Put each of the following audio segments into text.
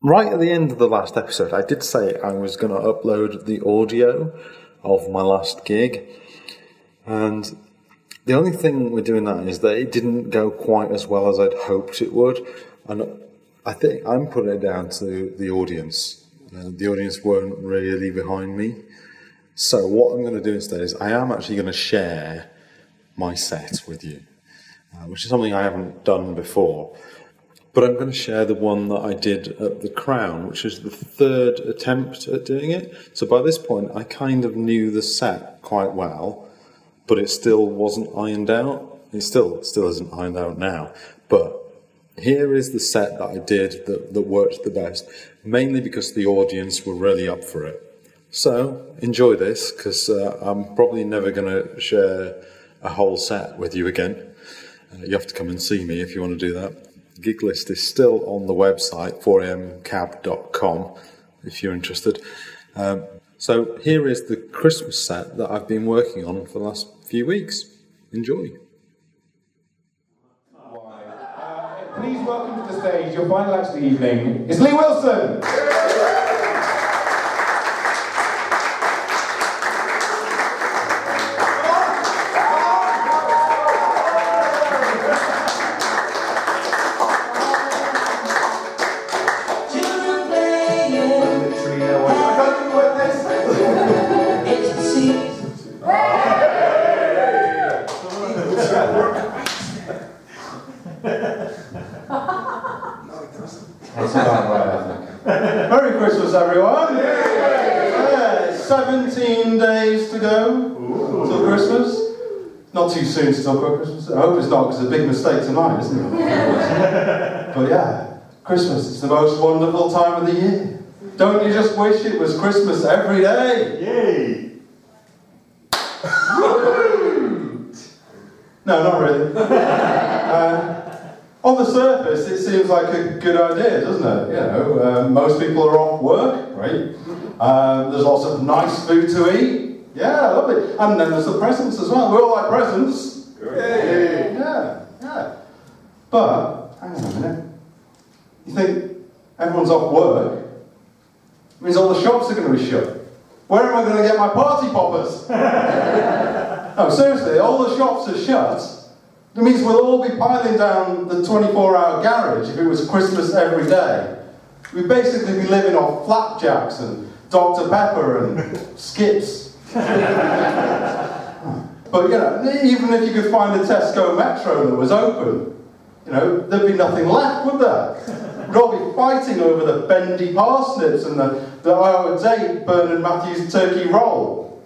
Right at the end of the last episode, I did say I was going to upload the audio of my last gig, and the only thing with doing that is that it didn't go quite as well as I'd hoped it would, and I think I'm putting it down to the audience. Uh, the audience weren't really behind me. So what I'm going to do instead is I am actually going to share my set with you, uh, which is something I haven't done before. But I'm going to share the one that I did at the Crown, which is the third attempt at doing it. So by this point, I kind of knew the set quite well, but it still wasn't ironed out. It still still isn't ironed out now. But here is the set that I did that, that worked the best, mainly because the audience were really up for it. So enjoy this, because uh, I'm probably never going to share a whole set with you again. Uh, you have to come and see me if you want to do that gig list is still on the website, 4amcab.com, if you're interested. Um, so here is the Christmas set that I've been working on for the last few weeks. Enjoy. Please welcome to the stage your final act of the evening. It's Lee Wilson. Christmas, everyone! Yeah, 17 days to go till Christmas. Not too soon to talk about Christmas. I hope it's not, because it's a big mistake tonight, isn't it? but yeah, Christmas is the most wonderful time of the year. Don't you just wish it was Christmas every day? Yay! No, not really. uh, on the surface, it seems like a good idea, doesn't it? You know, uh, most people are off work, right? Uh, there's lots of nice food to eat. Yeah, lovely. And then there's the presents as well. We all like presents. Yay! Yeah, yeah. But, hang on a minute. You think everyone's off work? It means all the shops are going to be shut. Where am I going to get my party poppers? no, seriously, all the shops are shut. It means we'll all be piling down the 24 hour garage if it was Christmas every day. We'd basically be living off flapjacks and Dr. Pepper and skips. but you know, even if you could find a Tesco Metro that was open, you know, there'd be nothing left, would there? We'd all be fighting over the bendy parsnips and the, the of date Bernard Matthews turkey roll.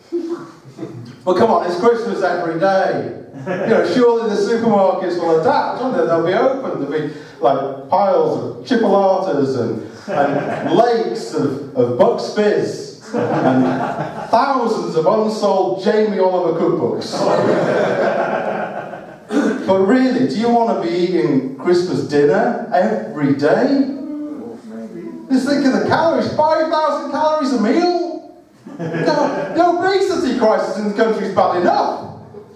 but come on, it's Christmas every day. You know, surely the supermarkets will adapt, won't they? They'll be open. There'll be like piles of chipolatas and, and lakes of, of Bucks Fizz and thousands of unsold Jamie Oliver cookbooks. but really, do you want to be eating Christmas dinner every day? Just think of the calories 5,000 calories a meal? The, the obesity crisis in the country is bad enough.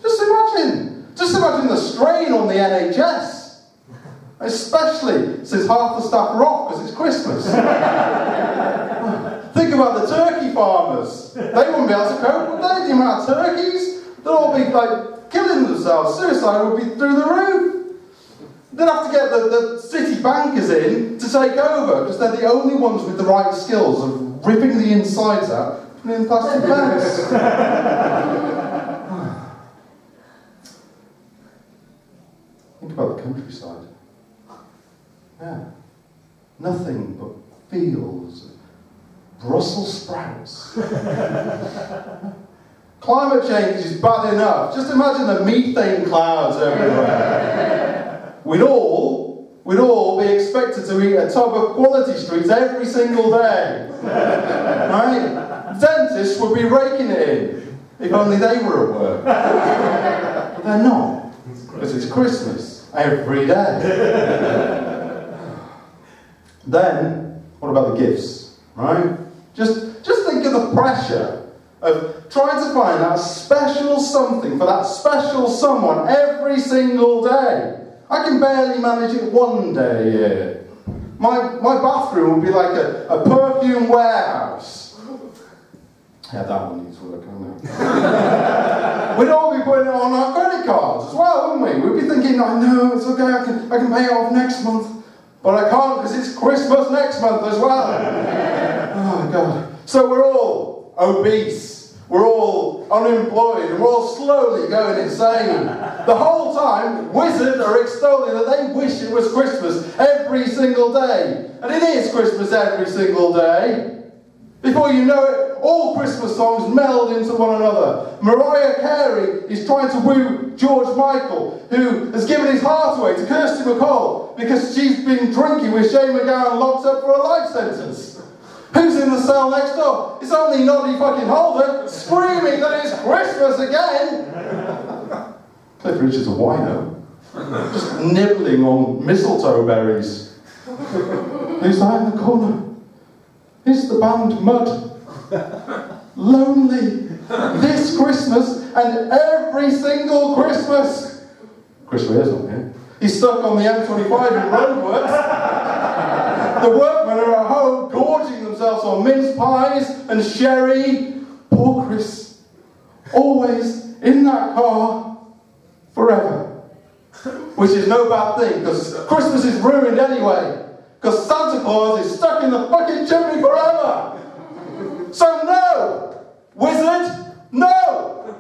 Just imagine, just imagine the strain on the NHS. Especially since half the staff are off because it's Christmas. Think about the turkey farmers. They wouldn't be able to cope, would they? The amount of turkeys, they'd all be like killing themselves. Suicide would be through the roof. They'd have to get the, the city bankers in to take over because they're the only ones with the right skills of ripping the insides out, putting in plastic bags. about the countryside. Yeah. Nothing but fields, Brussels sprouts. Climate change is bad enough. Just imagine the methane clouds everywhere. we'd all, we'd all be expected to eat a tub of quality streets every single day. right? Dentists would be raking it in if only they were at work. but they're not. Because it's Christmas every day. then, what about the gifts? Right? Just, just think of the pressure of trying to find that special something for that special someone every single day. I can barely manage it one day a year. My, my bathroom would be like a, a perfume warehouse. Yeah, that one needs work, I know. We'd all be putting it on our credit cards as well, wouldn't we? We'd be thinking, I know, it's okay, I can, I can pay it off next month. But I can't because it's Christmas next month as well. oh, my God. So we're all obese. We're all unemployed and we're all slowly going insane. The whole time, wizards are extolling that they wish it was Christmas every single day. And it is Christmas every single day. Before you know it, all Christmas songs meld into one another. Mariah Carey is trying to woo George Michael, who has given his heart away to Kirsty MacColl because she's been drinking with Shane MacGowan locked up for a life sentence. Who's in the cell next door? It's only Noddy fucking Holder screaming that it's Christmas again. Cliff Richard's a wino, just nibbling on mistletoe berries. Who's in the corner? It's the band Mud. Lonely. This Christmas and every single Christmas. Chris Rea's not here. He's stuck on the M25 in roadworks. the workmen are at home gorging themselves on mince pies and sherry. Poor Chris. Always in that car forever. Which is no bad thing because Christmas is ruined anyway. Because Santa Claus is stuck in the fucking chimney forever. So, no! Wizzard, no!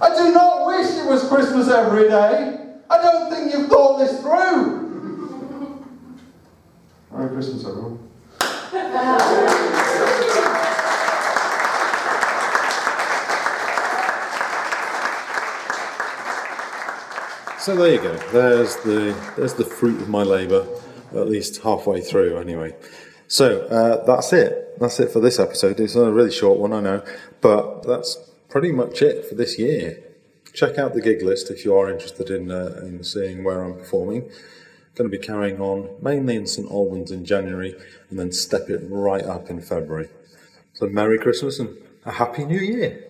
I do not wish it was Christmas every day. I don't think you've thought this through. Merry Christmas, everyone. So there you go. There's the there's the fruit of my labour, at least halfway through, anyway. So uh, that's it. That's it for this episode. It's a really short one, I know, but that's pretty much it for this year. Check out the gig list if you are interested in uh, in seeing where I'm performing. Going to be carrying on mainly in St Albans in January, and then step it right up in February. So Merry Christmas and a Happy New Year.